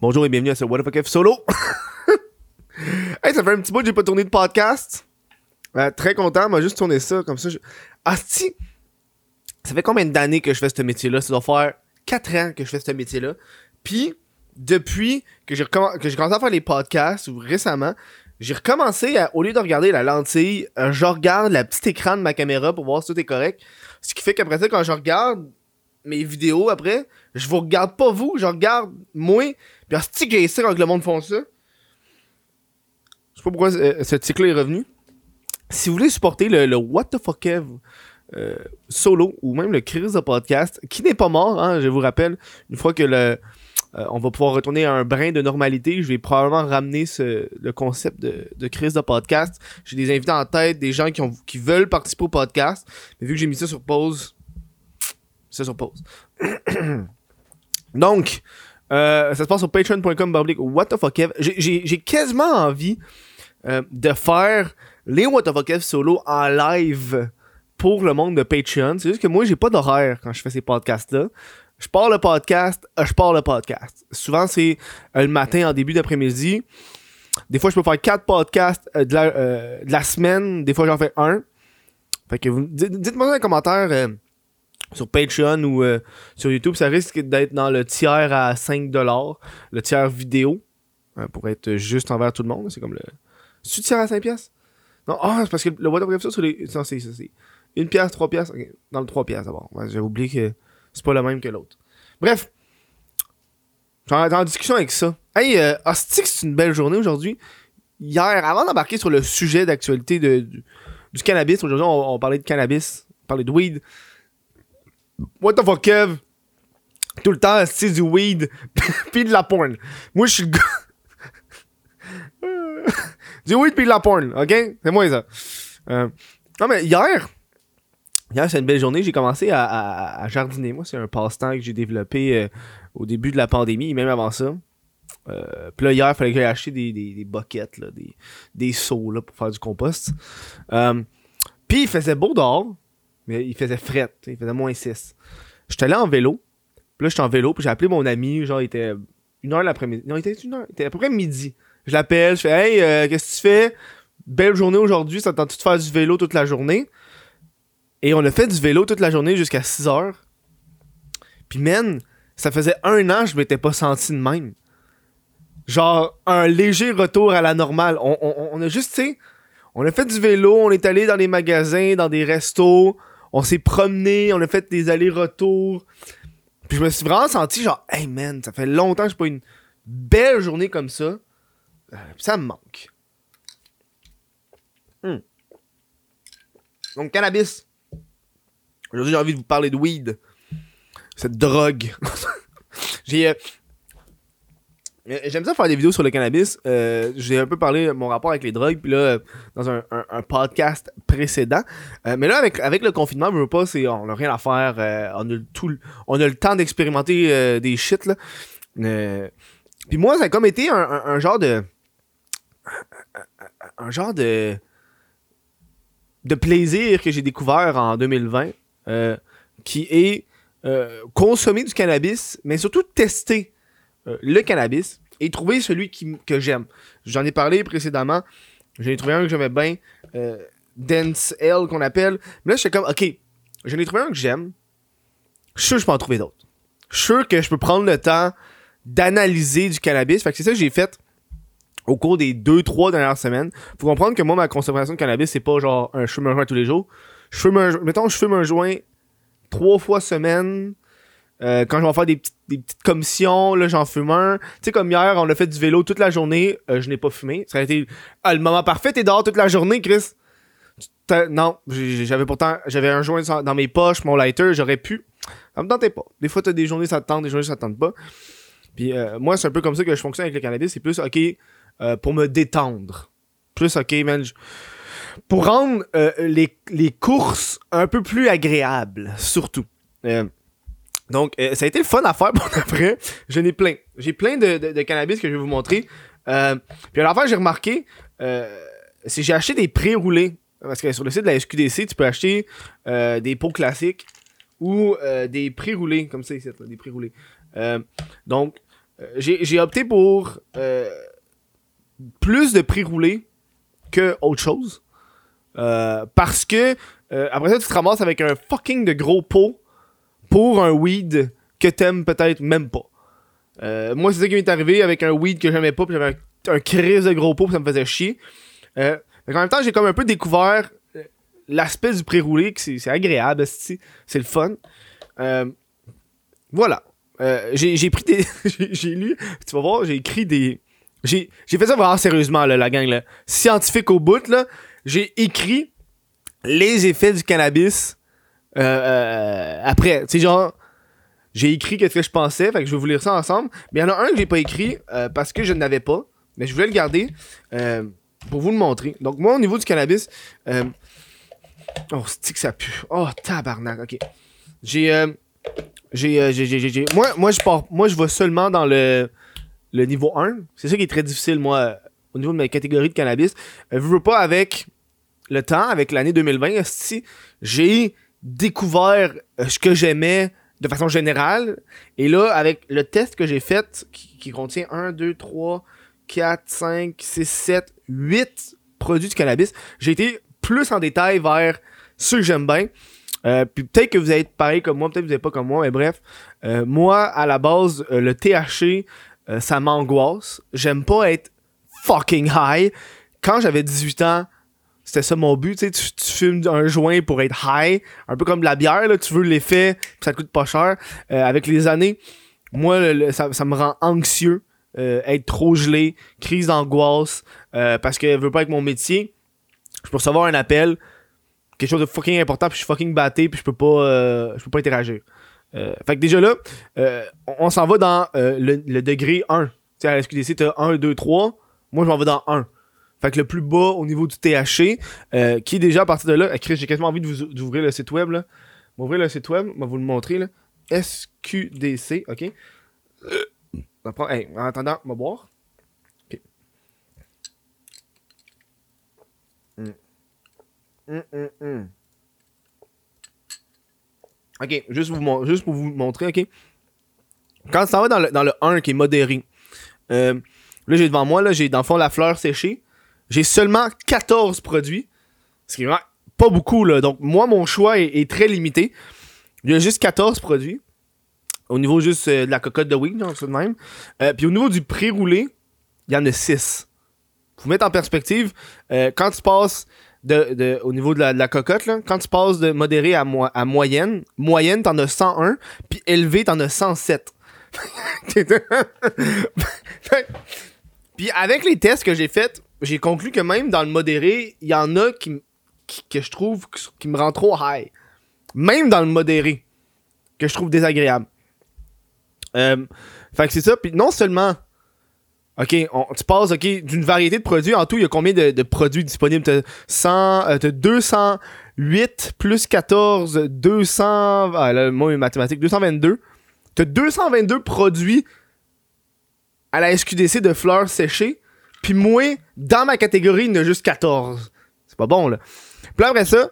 Bonjour et bienvenue à ce What the fuck F solo. hey, ça fait un petit bout que j'ai pas tourné de podcast. Euh, très content, m'a juste tourné ça comme ça. Je... Asti, ça fait combien d'années que je fais ce métier-là? Ça doit faire 4 ans que je fais ce métier-là. Puis, depuis que j'ai recomm- que j'ai commencé à faire les podcasts, ou récemment, j'ai recommencé à, au lieu de regarder la lentille, euh, je regarde la petite écran de ma caméra pour voir si tout est correct. Ce qui fait qu'après ça, quand je regarde mes vidéos après, je vous regarde pas vous, je regarde moi. Puis asti que j'ai quand le monde font ça. Je sais pas pourquoi euh, ce titre-là est revenu. Si vous voulez supporter le, What the fuck Ev, euh, solo ou même le Chris de podcast, qui n'est pas mort, hein, je vous rappelle, une fois que le euh, on va pouvoir retourner à un brin de normalité, je vais probablement ramener ce, le concept de, de Chris de podcast. J'ai des invités en tête, des gens qui, ont, qui veulent participer au podcast, mais vu que j'ai mis ça sur pause, c'est sur pause. Donc, euh, ça se passe sur patreon.com what the fuck Ev. J'ai- quasiment envie euh, de faire les what the fuck solo en live pour le monde de Patreon. C'est juste que moi, j'ai pas d'horaire quand je fais ces podcasts-là. Je pars le podcast, euh, je pars le podcast. Souvent, c'est le matin en début d'après-midi. Des fois, je peux faire quatre podcasts de, la, de la semaine. Des fois, j'en fais un. Fait que vous, dites- dites-moi dans les commentaires sur Patreon ou euh, sur YouTube. Ça risque d'être dans le tiers à 5$, le tiers vidéo. hein, pour être juste envers tout le monde. C'est comme le. C'est-tu tiers à 5$? piastres? Non, ah, c'est parce que le What Up sur c'est c'est. Une pièce, trois pièces. Dans le trois pièces d'abord. J'avais oublié que c'est pas le même que l'autre. Bref. J'en en discussion avec ça. Hey, euh, c'est une belle journée aujourd'hui. Hier, avant d'embarquer sur le sujet d'actualité du, du cannabis, aujourd'hui, on parlait de cannabis, on parlait de weed. What the fuck, Kev? Tout le temps, c'est du weed, pis de la porn. Moi, je suis le gars. du weed pis de la porn, ok? C'est moi ça. Euh, non, mais hier, hier, c'est une belle journée. J'ai commencé à, jardiner. Moi, c'est un passe-temps que j'ai développé euh, au début de la pandémie, même avant ça. Euh, Puis là, hier, il fallait que j'aille acheter des, des, des buckets, là, des, des seaux là, pour faire du compost. Puis il faisait beau dehors, mais il faisait fret. Il faisait moins 6. J'étais allé en vélo. Puis là, j'étais en vélo, puis j'ai appelé mon ami. Genre, il était une heure l'après-midi. Non, il était une heure. Il était à peu près midi. Je l'appelle, je fais Hey, euh, qu'est-ce que tu fais? Belle journée aujourd'hui, ça te tente de faire du vélo toute la journée? Et on a fait du vélo toute la journée jusqu'à 6 heures. Puis, man, ça faisait un an que je m'étais pas senti de même. Genre, un léger retour à la normale. On, on- on a juste, tu sais, on a fait du vélo, on est allé dans les magasins, dans des restos, on s'est promené, on a fait des allers-retours. Puis je me suis vraiment senti genre, hey man, ça fait longtemps que j'ai pas une belle journée comme ça. Euh, ça me manque. Hmm. Donc, cannabis. Aujourd'hui, j'ai envie de vous parler de weed. Cette drogue. j'ai. euh, J'aime ça faire des vidéos sur le cannabis. Euh, J'ai un peu parlé de mon rapport avec les drogues, puis là, euh, dans un, podcast précédent. Euh, mais là, avec, avec le confinement, je veux pas, on a rien à faire. on, a le tout, on a le temps d'expérimenter des shit, là. Puis moi, ça a comme été un, un- genre de. Un genre de. De plaisir que j'ai découvert en 2020, euh, qui est consommer du cannabis, mais surtout tester euh, le cannabis et trouver celui que j'aime. J'en ai parlé précédemment. J'en ai trouvé un que j'aimais bien. euh, Dance L qu'on appelle. Mais là, j'étais comme, ok, j'en ai trouvé un que j'aime. Je suis que je peux en trouver d'autres. Je suis sûr que je peux prendre le temps d'analyser du cannabis. Fait que c'est ça que j'ai fait au cours des 2-3 dernières semaines. Faut comprendre que moi, ma consommation de cannabis, c'est pas genre un je joint tous les jours. Je fume mettons, je fume un joint trois fois semaine. Euh, quand je vais faire des petites, commissions, là, j'en fume un. Tu sais, comme hier, on a fait du vélo toute la journée. euh, je n'ai pas fumé. Ça a été ah, le moment parfait. T'es dehors toute la journée, Chris. Non, j'avais pourtant, j'avais un joint dans mes poches, mon lighter, j'aurais pu. Ça me tentait pas. Des fois, t'as des journées, ça te tente, des journées, ça te tente pas. Puis euh, moi, c'est un peu comme ça que je fonctionne avec le cannabis. C'est plus, ok, pour me détendre. Plus, ok, man. Pour rendre les, les courses un peu plus agréables, surtout. Donc, euh, ça a été le fun à faire pour après. J'en ai plein. J'ai plein de, cannabis que je vais vous montrer. Euh, puis à la fin, j'ai remarqué, euh, c'est j'ai acheté des pré-roulés. Parce que sur le site de la SQDC, tu peux acheter des pots classiques ou des pré-roulés, comme ça ici, des pré-roulés. Donc, j'ai opté pour plus de prix roulés que autre chose. Parce que après ça, tu te ramasses avec un fucking de gros pot pour un weed que t'aimes peut-être même pas. Euh, moi, c'est ça qui m'est arrivé avec un weed que j'aimais pas, puis j'avais un, crise de gros pot, puis ça me faisait chier. Euh, qu'en même temps, j'ai comme un peu découvert euh, l'aspect du pré-roulé, que c'est agréable, c'est le fun. Euh, voilà. J'ai pris des. j'ai lu. Tu vas voir, j'ai écrit des. J'ai j'ai fait ça vraiment sérieusement, là, la gang, là. Scientifique au bout, là. J'ai écrit les effets du cannabis euh, euh, après. Tu sais, genre. J'ai écrit qu'est-ce que je pensais, fait que je vais vous lire ça ensemble. Mais il y en a un que j'ai pas écrit euh, parce que je ne l'avais pas, mais je voulais le garder euh, pour vous le montrer. Donc moi, au niveau du cannabis, oh, c'est que ça pue? Oh, tabarnak, ok. J'ai, j'ai, j'ai, moi, moi, je pars, moi, je vais seulement dans le, le niveau 1. C'est ça qui est très difficile, moi, au niveau de ma catégorie de cannabis. Je veux pas avec le temps, avec l'année 2020, esti, j'ai découvert euh, ce que j'aimais de façon générale. Et là, avec le test que j'ai fait, qui, qui contient 1, 2, 3, 4, 5, 6, 7, 8 produits du cannabis, j'ai été plus en détail vers ceux que j'aime bien. Euh, puis peut-être que vous êtes pareil comme moi, peut-être que vous n'êtes pas comme moi, mais bref. Euh, moi, à la base, euh, le THC, euh, ça m'angoisse. J'aime pas être fucking high. Quand j'avais 18 ans, c'était ça mon but, tu sais, tu, fumes un joint pour être high, un peu comme de la bière, là, tu veux l'effet, ça coûte pas cher. Euh, avec les années, moi, ça, me rend anxieux, euh, être trop gelé, crise d'angoisse, euh, parce que je veux pas avec mon métier, je peux recevoir un appel, quelque chose de fucking important, puis je suis fucking batté, puis je peux pas, je peux pas interagir. Fait que déjà là, on, s'en va dans le, le degré 1. Tu sais, à la SQDC, t'as 1, 2, 3. Moi, je m'en vais dans 1. Fait que le plus bas au niveau du THC, euh, qui est déjà à partir de là. Eh, Chris, j'ai quasiment envie de vous d'ouvrir le site web. M'ouvrir le site web, on va vous le montrer là. SQDC, ok? Euh, en attendant, on va boire. Ok. Mm. Mm, mm, juste pour vous montrer, ok? Quand ça va dans le, dans le 1 qui est modéré, euh, là j'ai devant moi, là, j'ai dans le fond la fleur séchée. J'ai seulement 14 produits. Ce qui est pas beaucoup, là. Donc, moi, mon choix est, très limité. Il y a juste 14 produits. Au niveau juste euh, de la cocotte de weed, genre, ça de même. Euh, puis au niveau du pré-roulé, il y en a 6. Pour vous mettre en perspective, euh, quand tu passes de, au niveau de la, cocotte, quand tu passes de modéré à, mo- à moyenne, moyenne, t'en as 101, puis élevé, t'en as 107. puis avec les tests que j'ai faits, j'ai conclu que même dans le modéré, il y en a qui, que je trouve qui, me rend trop high. Même dans le modéré, que je trouve désagréable. Euh, fait que c'est ça. Puis non seulement, ok, on- tu passes ok d'une variété de produits. En tout, il y a combien de, produits disponibles? T'as 100, euh, t'as 208 plus 14, 200. Ah, là, moi, mes mathématiques, 222. T'as 222 produits à la SQDC de fleurs séchées. Puis moi, dans ma catégorie, il y en a juste 14. C'est pas bon, là. Puis après ça,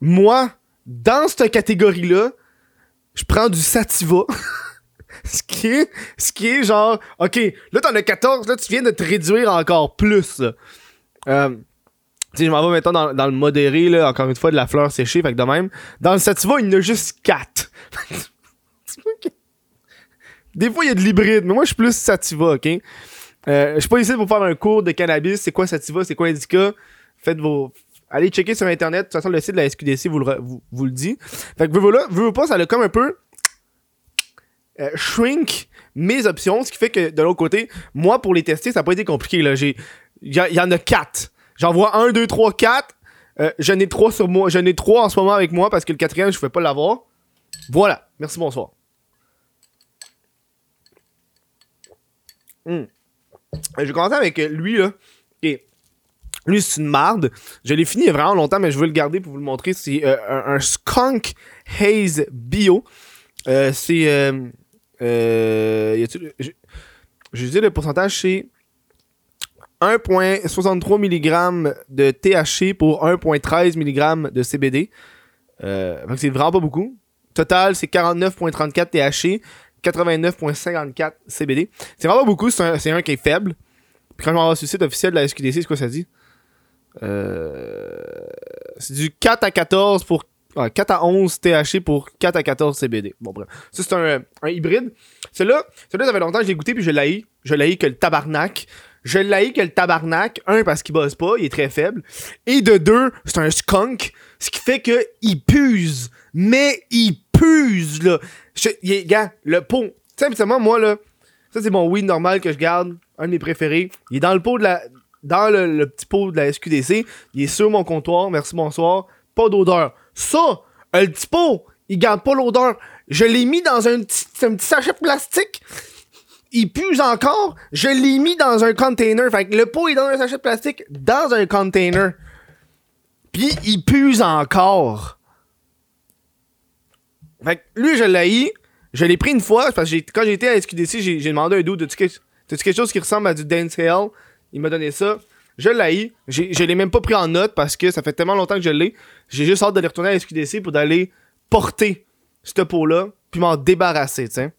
moi, dans cette catégorie-là, je prends du sativa. ce qui est, ce qui est genre, ok, là t'en as 14, là tu viens de te réduire encore plus. Euh, tu je m'en vais maintenant dans, dans le modéré, là, encore une fois, de la fleur séchée, fait que de même. Dans le sativa, il y en a juste 4. Des fois, il y a de l'hybride, mais moi, je suis plus sativa, ok? Euh, je suis pas ici pour faire un cours de cannabis, c'est quoi sativa, c'est quoi indica? Faites vos... Allez checker sur internet, de toute façon, le site de la SQDC vous le, vous, vous le dit. Fait que, veux, veux, pas, ça a comme un peu euh, shrink mes options, ce qui fait que de l'autre côté, moi pour les tester, ça n'a pas été compliqué. il y, en a quatre. J'en vois un, deux, trois, quatre. Euh, j'en ai trois sur moi. J'en ai trois en ce moment avec moi parce que le quatrième, je ne pas l'avoir. Voilà. Merci, bonsoir. Hmm. Je vais commencer avec euh, lui là. Ok. Lui, c'est une marde. Je l'ai fini il y a vraiment longtemps, mais je veux le garder pour vous le montrer. C'est euh, un, un Skunk Haze Bio. Euh, c'est. Euh, je, dis le pourcentage, c'est 1,63 mg de THC pour 1,13 mg de CBD. Euh, c'est vraiment pas beaucoup. Total, c'est 49,34 THC, 89.54 CBD. C'est vraiment beaucoup, c'est un, un qui est faible. Puis quand je m'en vais sur le site officiel de la SQDC, c'est quoi ça dit? Euh, c'est du 4 à 14 pour. ouais, 4 à 11 THC pour 4 à 14 CBD. Bon, bref. Ça, c'est un, un hybride. Celui-là, celui-là, ça fait longtemps que je l'ai goûté, puis je l'ai. Je l'ai que le tabarnak. Je l'ai que le tabarnak. Un, parce qu'il bosse pas, il est très faible. Et de deux, c'est un skunk. Ce qui fait que il puse. Mais il là. Le pot. Simplement, moi, là, ça, c'est mon weed normal que je garde. Un de mes préférés. Il est dans le pot de la. Dans le, petit pot de la SQDC. Il est sur mon comptoir. Merci, bonsoir. Pas d'odeur. Ça, le petit pot, il garde pas l'odeur. Je l'ai mis dans un petit, un petit sachet plastique. Il pue encore. Je l'ai mis dans un container. Fait que le pot est dans un sachet de plastique, dans un container. Puis il pue encore. Fait que lui, je l'ai. Je l'ai pris une fois. Parce que quand j'étais à SQDC, j'ai demandé à un dude T'as-tu quelque, chose qui ressemble à du Dancehall Il m'a donné ça. Je l'ai. Je l'ai même pas pris en note parce que ça fait tellement longtemps que je l'ai. J'ai juste hâte d'aller retourner à SQDC pour d'aller porter ce pot-là. Puis m'en débarrasser, sais.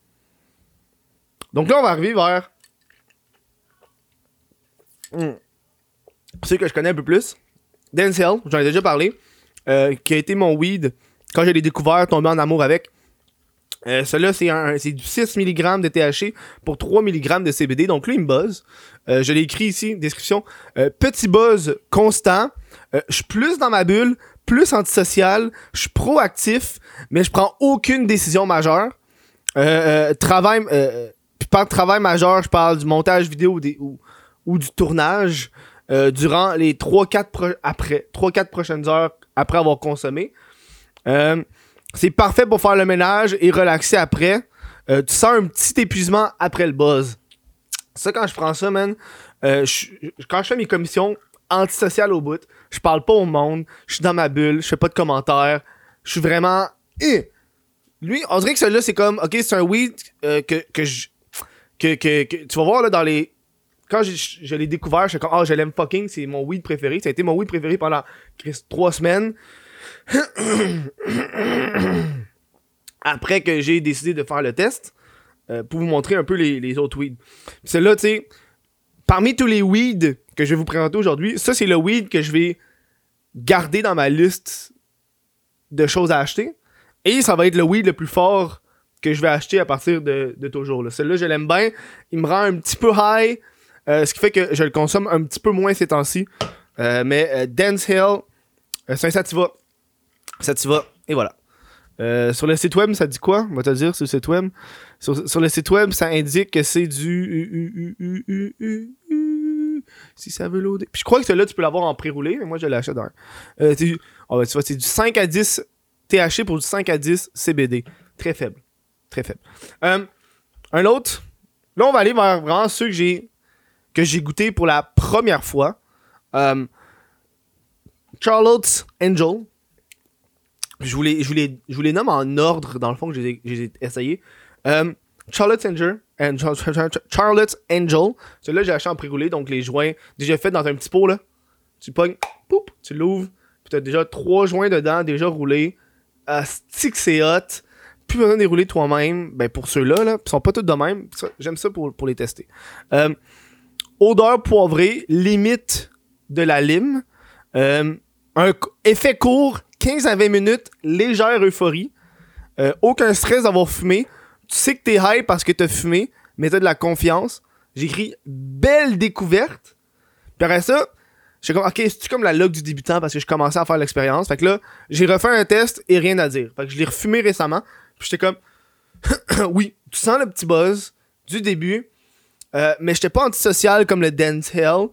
Donc là, on va arriver vers. Hmm. Ceux que je connais un peu plus. Dancehall, j'en ai déjà parlé. euh, qui a été mon weed quand je l'ai découvert, tombé en amour avec. Euh, Celui-là, c'est du 6 mg de THC pour 3 mg de CBD. Donc là, il me buzz. Euh, je l'ai écrit ici, description. Euh, petit buzz constant. Euh, je suis plus dans ma bulle, plus antisocial. Je suis proactif, mais je prends aucune décision majeure. Travail, puis par travail majeur, je parle du montage vidéo ou, du tournage durant les 3-4 pro- après 3-4 prochaines heures après avoir consommé. Euh, c'est parfait pour faire le ménage et relaxer après. Euh, tu sens un petit épuisement après le buzz. Ça, quand je prends ça, man, euh, quand je fais mes commissions antisociales au bout, je parle pas au monde, je suis dans ma bulle, je fais pas de commentaires, je suis vraiment. Eh! Lui, on dirait que celui-là, c'est comme, ok, c'est un weed que, que, je- que, Tu vas voir, là, dans les. Quand je, l'ai découvert, je suis comme, oh, je l'aime fucking, c'est mon weed préféré. Ça a été mon weed préféré pendant Chris, trois semaines. Après que j'ai décidé de faire le test, euh, pour vous montrer un peu les, autres weeds. Celui-là, tu sais, parmi tous les weeds que je vais vous présenter aujourd'hui, ça, c'est le weed que je vais garder dans ma liste de choses à acheter. Et ça va être le weed le plus fort que je vais acheter à partir de, toujours. là. Celui-là, je l'aime bien. Il me rend un petit peu high, euh, ce qui fait que je le consomme un petit peu moins ces temps-ci. Euh, mais Dance Hill, euh, un Sativa. Sativa, et voilà. Euh, sur le site web, ça dit quoi? On va te dire sur le site web. Sur, sur le site web, ça indique que c'est du. Si ça veut loader. Puis je crois que celui-là, tu peux l'avoir en pré-roulé, mais moi, je l'achète dans. Euh, ben, tu vois, c'est du 5 à 10 THC pour du 5 à 10 CBD. Très faible. Très faible. Euh, un autre. Là, on va aller vers vraiment ceux que j'ai que goûté pour la première fois. Euh, Charlotte's Angel. Je vous, les, je, je nomme en ordre, dans le fond, que je les ai, je les ai essayés. Euh, Charlotte's Angel. and- Char- Char- Char- Charlotte's Angel. Celui-là, j'ai acheté en pré-roulé, donc les joints déjà faits dans un petit pot, là. Tu pognes, poup, tu l'ouvres, puis t'as déjà trois joints dedans, déjà roulés. Que c'est hot. Plus besoin de les rouler toi-même. Ben, pour ceux-là, là, ils sont pas tous de même. J'aime ça pour, pour les tester. Euh, odeur poivrée, limite de la lime. Euh, un effet court, 15 à 20 minutes, légère euphorie. Euh, aucun stress d'avoir fumé. Tu sais que t'es high parce que t'as fumé, mais t'as de la confiance. J'écris belle découverte. Puis après ça, j'étais comme, ok, c'est comme la log du débutant parce que je commençais à faire l'expérience? Fait que là, j'ai refait un test et rien à dire. Fait que je l'ai refumé récemment. Puis j'étais comme, oui, tu sens le petit buzz du début, euh, mais j'étais pas antisocial comme le Dance Hell.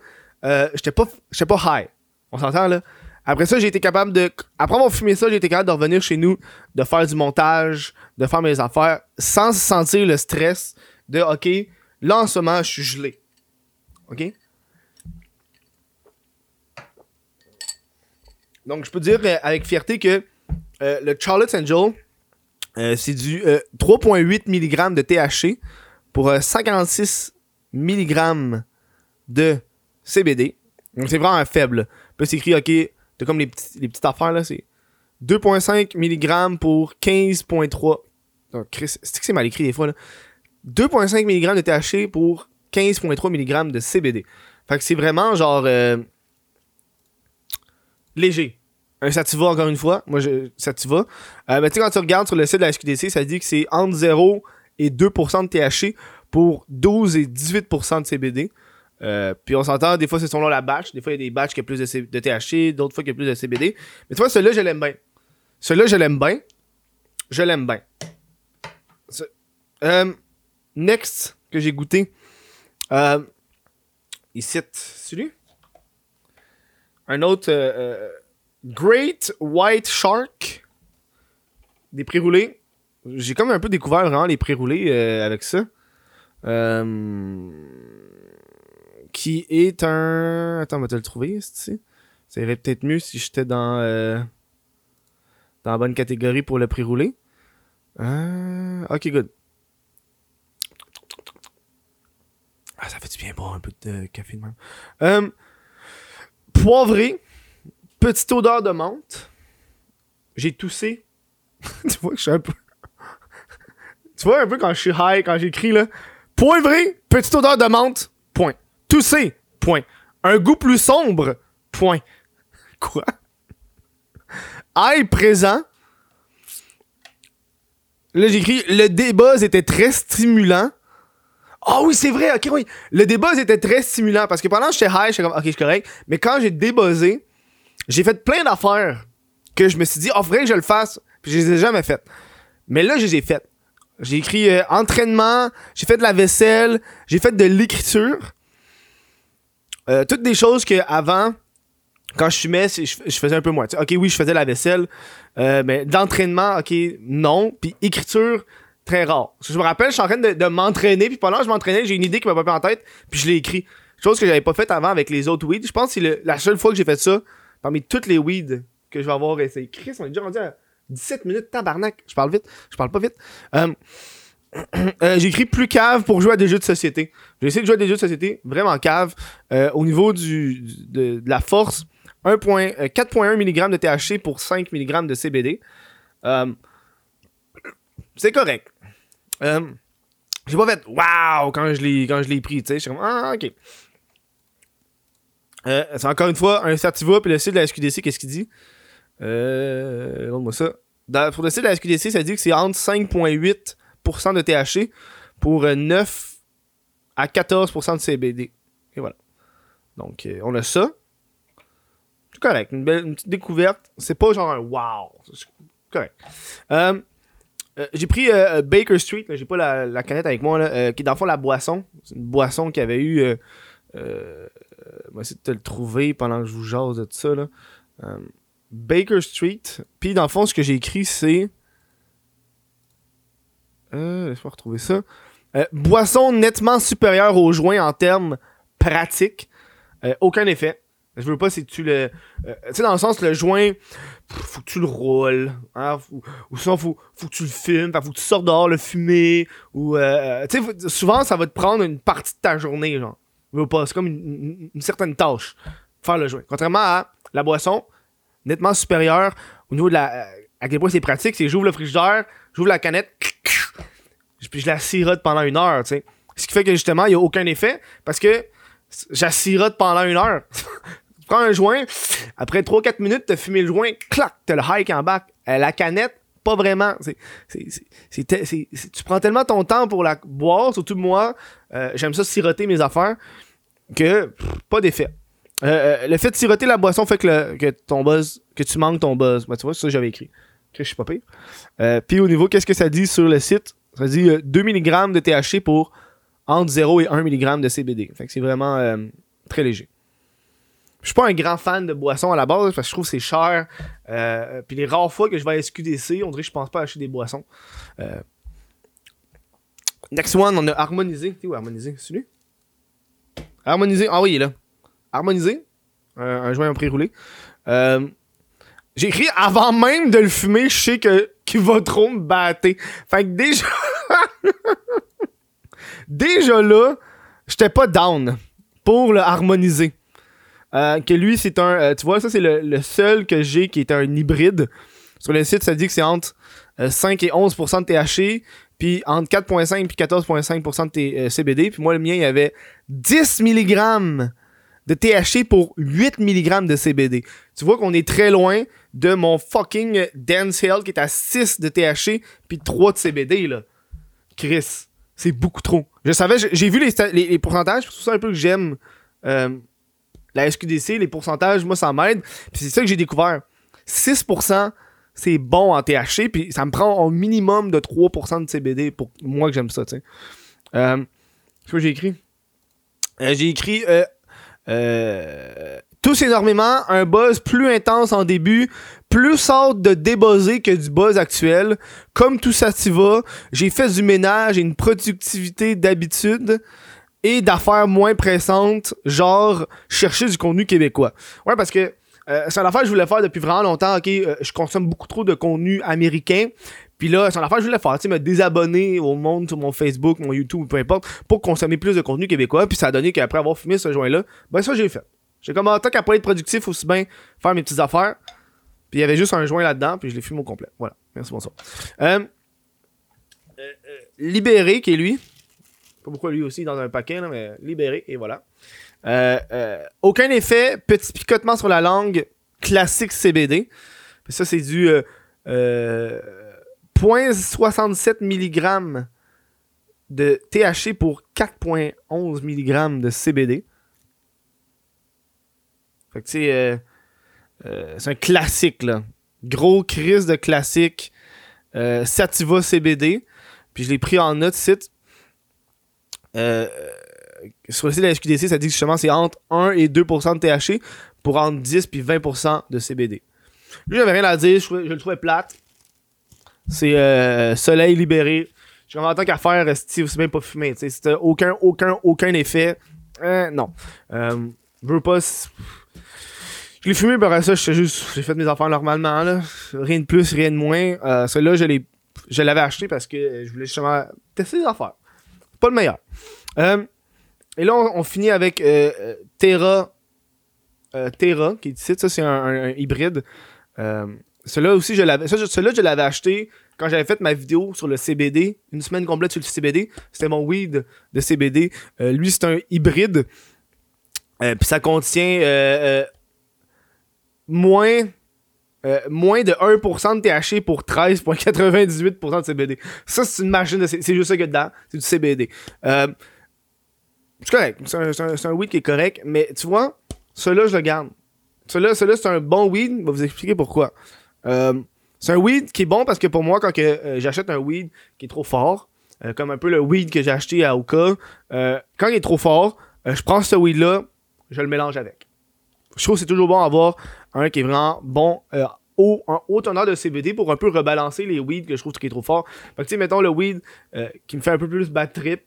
Euh, j'étais pas, j'étais pas high. On s'entend là? Après ça, j'ai été capable de. Après avoir fumé ça, j'ai été capable de revenir chez nous, de faire du montage, de faire mes affaires, sans sentir le stress de OK, là en ce moment, je suis gelé. OK? Donc, je peux dire euh, avec fierté que euh, le Charlotte's Angel, euh, c'est du euh, 3,8 mg de THC pour euh, 56 mg de CBD. Donc, c'est vraiment un faible. Puis, c'est écrit, OK, t'as comme les, petites affaires, là, c'est 2,5 mg pour 15,3 Oh, Chris, c'est que c'est mal écrit des fois, là? 2,5 mg de THC pour 15,3 mg de CBD. Fait que c'est vraiment genre. euh, léger. Un sativa, encore une fois. Moi, je, sativa. Euh, mais tu sais, quand tu regardes sur le site de la SQDC, ça dit que c'est entre 0 et 2% de THC pour 12 et 18% de CBD. Euh, puis on s'entend, des fois c'est selon la batch. Des fois il y a des batchs qui ont plus de, THC, d'autres fois qui ont plus de CBD. Mais tu vois, celui-là, je l'aime bien. Celui-là, je l'aime bien. Je l'aime bien. Euh, next, que j'ai goûté. Euh, ici, celui Un autre euh, Great White Shark. Des pré-roulés. J'ai comme un peu découvert vraiment les pré-roulés avec ça. Qui est un. Attends, on va te le trouver, ici. Ça irait peut-être mieux si j'étais dans. euh, dans la bonne catégorie pour le pré-roulé. Euh, ok, good. Ah, ça fait du bien boire un peu de café de même? Euh, poivré. Petite odeur de menthe. J'ai toussé. tu vois que je suis un peu. tu vois un peu quand je suis high, quand j'écris là. Poivré, petite odeur de menthe. Toussé. Point. Un goût plus sombre. Point. Quoi? Ail présent. Là, j'écris le débuzz était très stimulant. Ah oui, c'est vrai, ok, oui. Le débuzz était très stimulant parce que pendant que j'étais high, j'étais comme, ok, je suis correct. Mais quand j'ai débuzzé, j'ai fait plein d'affaires que je me suis dit, oh, faudrait que je le fasse. Puis je les ai jamais faites. Mais là, je les ai faites. J'ai écrit euh, entraînement, j'ai fait de la vaisselle, j'ai fait de l'écriture. Euh, toutes des choses que avant, quand je fumais, je, faisais un peu moins. Ok, oui, je faisais la vaisselle, euh, mais d'entraînement, ok, non. Puis écriture, très rare. Je me rappelle, je suis en train de, m'entraîner, puis pendant que je m'entraînais, j'ai une idée qui m'a pas en tête, puis je l'ai écrit. Chose que j'avais pas faite avant avec les autres weeds. Je pense que c'est la seule fois que j'ai fait ça parmi toutes les weeds que je vais avoir essayé. Chris, on est déjà rendu à 17 minutes, tabarnak. Je parle vite, je parle pas vite. Euh, euh, j'ai écrit plus cave pour jouer à des jeux de société. J'ai essayé de jouer à des jeux de société, vraiment cave. Euh, au niveau du, de, la force, 1 point- euh, 4.1 mg de THC pour 5 mg de CBD. C'est correct. J'ai pas fait waouh quand je l'ai quand je l'ai pris, tu sais, j'étais comme ah OK. C'est encore une fois un sativa puis le site de la SQDC qu'est-ce qu'il dit? Moi ça. Pour le site de la SQDC, ça dit que c'est entre 5.8% de THC pour euh, 9 à 14% de CBD. Et voilà. Donc euh, on a ça. C'est correct, une petite découverte, c'est pas genre un wow, c'est correct. Euh, euh, j'ai pris euh, euh, Baker Street, j'ai pas la, canette avec moi, là, euh, qui est dans le fond la boisson. C'est une boisson qui avait eu. Euh, euh, va essayer de te le trouver pendant que je vous jase de tout ça. Là. Euh, Baker Street. Puis dans le fond, ce que j'ai écrit, c'est. Euh, Laisse-moi retrouver ça. Euh, boisson nettement supérieure aux joints en termes pratiques. Euh, aucun effet. Je veux pas si tu le. tu sais, dans le sens, le joint, pff, faut que tu le roules. Hein, ou sinon, faut, faut que tu le fumes. Faut que tu sors dehors le fumer. Ou, tu sais, souvent, ça va te prendre une partie de ta journée, genre. Je veux pas. C'est comme une, certaine tâche. Faire le joint. Contrairement à la boisson, nettement supérieure au niveau de la. à quel point c'est pratique, c'est j'ouvre le frigidaire, j'ouvre la canette, je la sirote pendant une heure, tu sais. Ce qui fait que justement, il n'y a aucun effet parce que je la sirote pendant une heure. tu prends un joint, après 3-4 minutes, t'as fumé le joint, clac, t'as le hike en bac. Euh, la canette, pas vraiment. C'est, c'est, c'est- tu prends tellement ton temps pour la boire, surtout moi, euh, j'aime ça siroter mes affaires, que pas d'effet. Euh, le fait de siroter la boisson fait que, que ton buzz, que tu manques ton buzz. Ben, tu vois, c'est ça que j'avais écrit. Que je suis pas pire. Puis au niveau, qu'est-ce que ça dit sur le site? Ça dit euh, 2 mg de THC pour entre 0 et 1 mg de CBD. Fait c'est vraiment euh, très léger. Je suis pas un grand fan de boissons à la base parce que je trouve que c'est cher. Euh, puis les rares fois que je vais à SQDC, on dirait que je pense pas acheter des boissons. Euh, Next one, on a harmonisé. T'es où harmonisé? C'est lui? Harmonisé. Ah oui, il est là. Harmonisé. Un joint pré-roulé. Euh, j'ai écrit avant même de le fumer, je sais que qu'il va trop me battre. Fait que déjà. déjà là, j'étais pas down pour le harmoniser. Euh, que lui, c'est un. euh, tu vois, ça, c'est le, seul que j'ai qui est un hybride. Sur le site, ça dit que c'est entre 5 et 11% de THC, puis entre 4,5 puis 14,5% de t- euh, CBD. Puis moi, le mien, il y avait 10 mg de THC pour 8 mg de CBD. Tu vois qu'on est très loin de mon fucking Dance Hill qui est à 6 de THC puis 3 de CBD, là. Chris, c'est beaucoup trop. Je savais, j'ai- vu les, pourcentages, c'est ça un peu que j'aime euh, la SQDC, les pourcentages, moi, ça m'aide. Puis c'est ça que j'ai découvert. 6%, c'est bon en THC, puis ça me prend un minimum de 3% de CBD pour moi que j'aime ça, tu sais. Euh, Qu'est-ce que j'ai écrit? Euh, j'ai écrit euh, euh, tous énormément, un buzz plus intense en début, plus hâte de débuzzer que du buzz actuel. Comme tout ça t'y va, j'ai fait du ménage et une productivité d'habitude et d'affaires moins pressantes, genre chercher du contenu québécois. Ouais, parce que euh, c'est une affaire que je voulais faire depuis vraiment longtemps. Ok, euh, je consomme beaucoup trop de contenu américain. Puis là, une affaire je voulais faire, tu sais, me désabonner au monde sur mon Facebook, mon YouTube, peu importe, pour consommer plus de contenu québécois. Puis ça a donné qu'après avoir fumé ce joint-là, ben ça, j'ai fait. J'ai comme, en tant qu'à pas être productif, aussi bien faire mes petites affaires. Puis il y avait juste un joint là-dedans, puis je l'ai fumé au complet. Voilà. Merci, bonsoir. Euh, euh, euh, Libéré, qui est lui. Pas pourquoi lui aussi dans un paquet, là, mais libéré, et voilà. Euh, euh, aucun effet, petit picotement sur la langue, classique CBD. Puis ça, c'est du euh, euh, 0.67 mg de THC pour 4.11 mg de CBD. Fait que tu sais, euh, euh, c'est un classique, là. Gros crise de classique. Euh, Sativa CBD. Puis je l'ai pris en note site. Sur le site de la SQDC, ça dit que justement c'est entre 1 et 2% de THC pour entre 10 puis 20% de CBD. Lui, j'avais rien à dire, je, je le trouvais plate. C'est euh, soleil libéré. J'ai vraiment tant qu'à faire, euh, Steve, c'est même pas fumé. C'était aucun, aucun, aucun effet. Euh, non. Euh, je veux pas. Je l'ai fumé, après ça, j'étais juste. J'ai fait mes affaires normalement. Rien de plus, rien de moins. Euh, Celui-là, je. Je l'avais acheté parce que je voulais justement tester les affaires. Pas le meilleur. Euh, et là, on, finit avec euh, Terra. Terra, qui est ici. Ça, c'est un hybride. Celui-là aussi, je l'avais. je- l'avais acheté quand j'avais fait ma vidéo sur le CBD. Une semaine complète sur le CBD. C'était mon weed de CBD. Euh, lui, c'est un hybride. Euh, Puis ça contient euh, euh, moins. moins de 1% de THC pour 13,98% de CBD. Ça, c'est une machine de. C'est juste ça qu'il y a dedans. C'est du CBD. C'est correct. C'est un, weed qui est correct. Mais tu vois, celui-là, je le garde. Celui-là, celui-là, c'est un bon weed. Je vais vous expliquer pourquoi. Euh, c'est un weed qui est bon parce que pour moi, quand euh, j'achète un weed qui est trop fort, euh, comme un peu le weed que j'ai acheté à Oka, quand il est trop fort, je prends ce weed-là, je le mélange avec. Je trouve que c'est toujours bon d'avoir un qui est vraiment bon, haut, un haut teneur de CBD pour un peu rebalancer les weeds que je trouve qui est trop fort. Fait que tu sais, mettons le weed qui me fait un peu plus bad trip,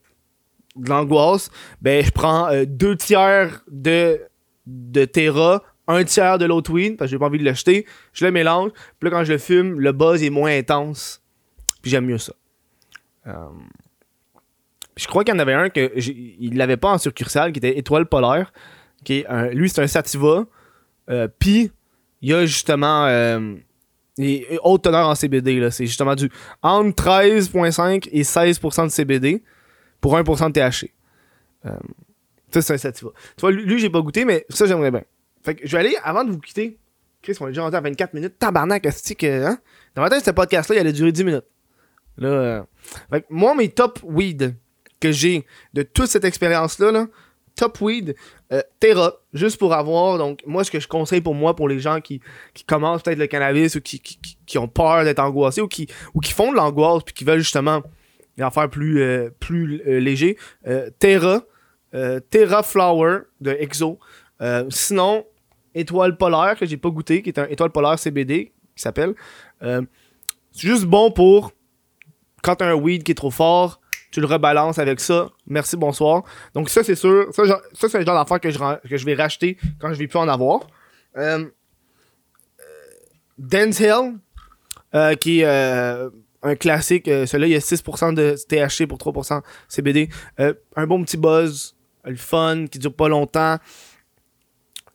de l'angoisse, ben je prends deux tiers de, de Terra, un tiers de l'autre weed, parce que j'ai pas envie de l'acheter, je le mélange, puis là quand je le fume, le buzz est moins intense, puis j'aime mieux ça. Euh, je crois qu'il y en avait un que il l'avait pas en succursale, qui était Étoile Polaire, qui lui c'est un sativa, euh, puis il y a justement euh, haute teneur en CBD, c'est justement du entre 13.5 et 16% de CBD pour 1% de THC. Euh, ça, c'est un sativa. Tu vois, lui, j'ai pas goûté, mais ça, j'aimerais bien. Fait que je vais aller, avant de vous quitter, Chris, on est déjà rendu à 24 minutes. Tabarnak, est que, hein? Dans ma tête, ce podcast-là, il allait durer 10 minutes. Là, euh, fait que moi, mes top weed que j'ai de toute cette expérience-là, là, top weed, euh, Terra, juste pour avoir, donc, moi, ce que je conseille pour moi, pour les gens qui, qui commencent peut-être le cannabis ou qui, qui, qui- ont peur d'être angoissés ou qui, ou qui font de l'angoisse puis qui veulent justement en faire plus, euh, plus léger, Terra, Terra Flower de Exo. Sinon, Étoile Polaire, que j'ai pas goûté, qui est un Étoile Polaire CBD, qui s'appelle. Euh, c'est juste bon pour quand t'as un weed qui est trop fort, tu le rebalances avec ça. Merci, bonsoir. Donc ça, c'est sûr. Ça, c'est le genre d'affaire que je, vais racheter quand je vais plus en avoir. Euh, euh, Hill, euh, qui est euh, un classique. Celui-là, il y a 6% de THC pour 3% CBD. Un bon petit buzz, le fun, qui dure pas longtemps.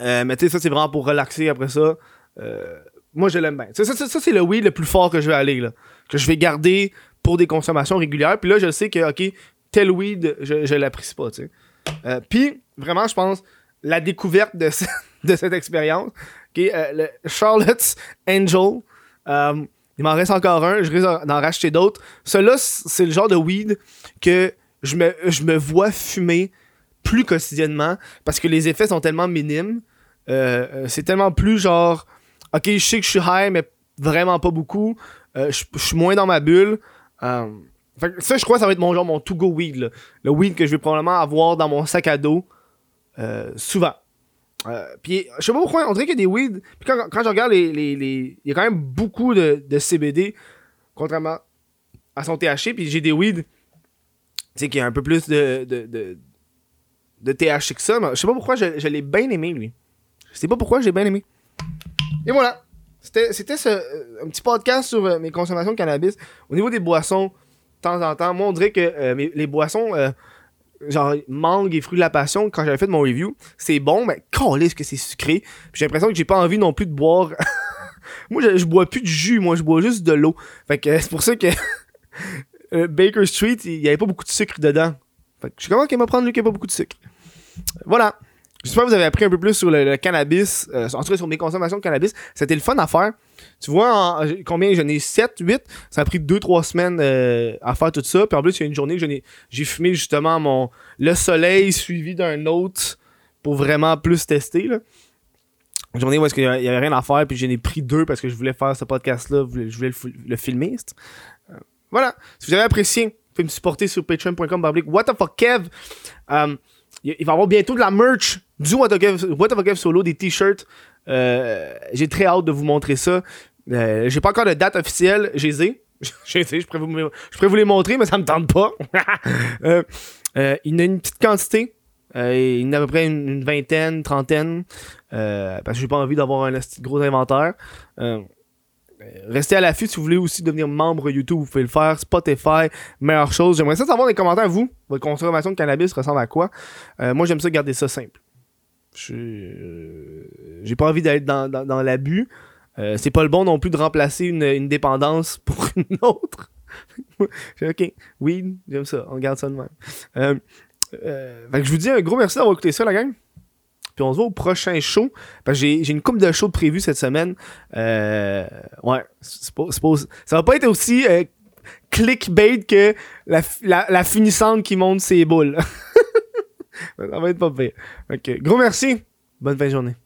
Euh, mais tu sais, ça, c'est vraiment pour relaxer après ça. Euh, moi, je l'aime bien. Ça, ça, ça, c'est le weed le plus fort que je vais aller, là. Que je vais garder pour des consommations régulières. Puis là, je sais que, OK, tel weed, je, je l'apprécie pas, tu sais. Euh, puis, vraiment, je pense, la découverte de, de cette expérience, OK, euh, le Charlotte's Angel, il m'en reste encore un, je risque d'en racheter d'autres. Celui-là, c'est le genre de weed que je me, je me vois fumer plus quotidiennement parce que les effets sont tellement minimes. Euh, c'est tellement plus genre, ok, je sais que je suis high, mais vraiment pas beaucoup. je suis moins dans ma bulle. ça, je crois ça va être mon genre, mon to-go weed. Le weed que je vais probablement avoir dans mon sac à dos souvent. Euh, puis je sais pas pourquoi, on dirait qu'il y a des weeds. Puis quand, quand je regarde les, les, Il y a quand même beaucoup de, de CBD, contrairement à son THC. Puis j'ai des weeds, tu sais, qui a un peu plus de, de, de, THC que ça. Mais je sais pas pourquoi je l'ai bien aimé, lui. Je sais pas pourquoi j'ai bien aimé. Et voilà. C'était, ce, un petit podcast sur euh, mes consommations de cannabis. Au niveau des boissons, de temps en temps, moi, on dirait que euh, les boissons genre mangue et fruits de la passion quand j'avais fait mon review c'est bon mais est-ce que c'est sucré j'ai l'impression que j'ai pas envie non plus de boire moi je, bois plus de jus moi je bois juste de l'eau fait que c'est pour ça que euh, Baker Street il y avait pas beaucoup de sucre dedans fait que je suis comment qu'il va prendre lui qui a pas beaucoup de sucre voilà J'espère que vous avez appris un peu plus sur le, cannabis, euh, en tout cas sur mes consommations de cannabis. C'était le fun à faire. Tu vois, combien? J'en ai 7, 8. Ça a pris 2-3 semaines euh, à faire tout ça. Puis en plus, il y a une journée que j'ai fumé justement mon le soleil suivi d'un autre pour vraiment plus tester. Là. Une journée où est-ce qu'il y avait rien à faire, puis j'en ai pris deux parce que je voulais faire ce podcast-là, je voulais le, filmer. Euh, voilà. Si vous avez apprécié, vous pouvez me supporter sur patreon.com. What the fuck, Kev? Il va y avoir bientôt de la merch du What Fuck Solo, des t-shirts. Euh, j'ai très hâte de vous montrer ça. Euh, j'ai pas encore de date officielle, j'ai les je pourrais, vous, je pourrais vous les montrer, mais ça me tente pas. euh, il y a une petite quantité. Il y en a à peu près une, vingtaine, trentaine. parce que j'ai pas envie d'avoir un gros inventaire. Restez à l'affût si vous voulez aussi devenir membre YouTube, vous pouvez le faire. Spotify, meilleure chose. J'aimerais ça savoir dans les commentaires, vous, votre consommation de cannabis ressemble à quoi? moi, j'aime ça garder ça simple. Euh, j'ai pas envie d'être dans, dans, l'abus. Euh, c'est pas le bon non plus de remplacer une, dépendance pour une autre. ok, oui, j'aime ça, on garde ça de même. Euh, je vous dis un gros merci d'avoir écouté ça, la gang. Puis on se voit au prochain show. J'ai une coupe de show prévu cette semaine. ouais, ça va pas être aussi clickbait que la finissante qui monte ses boules. Ça va être pas pire. Ok. Gros merci. Bonne fin de journée.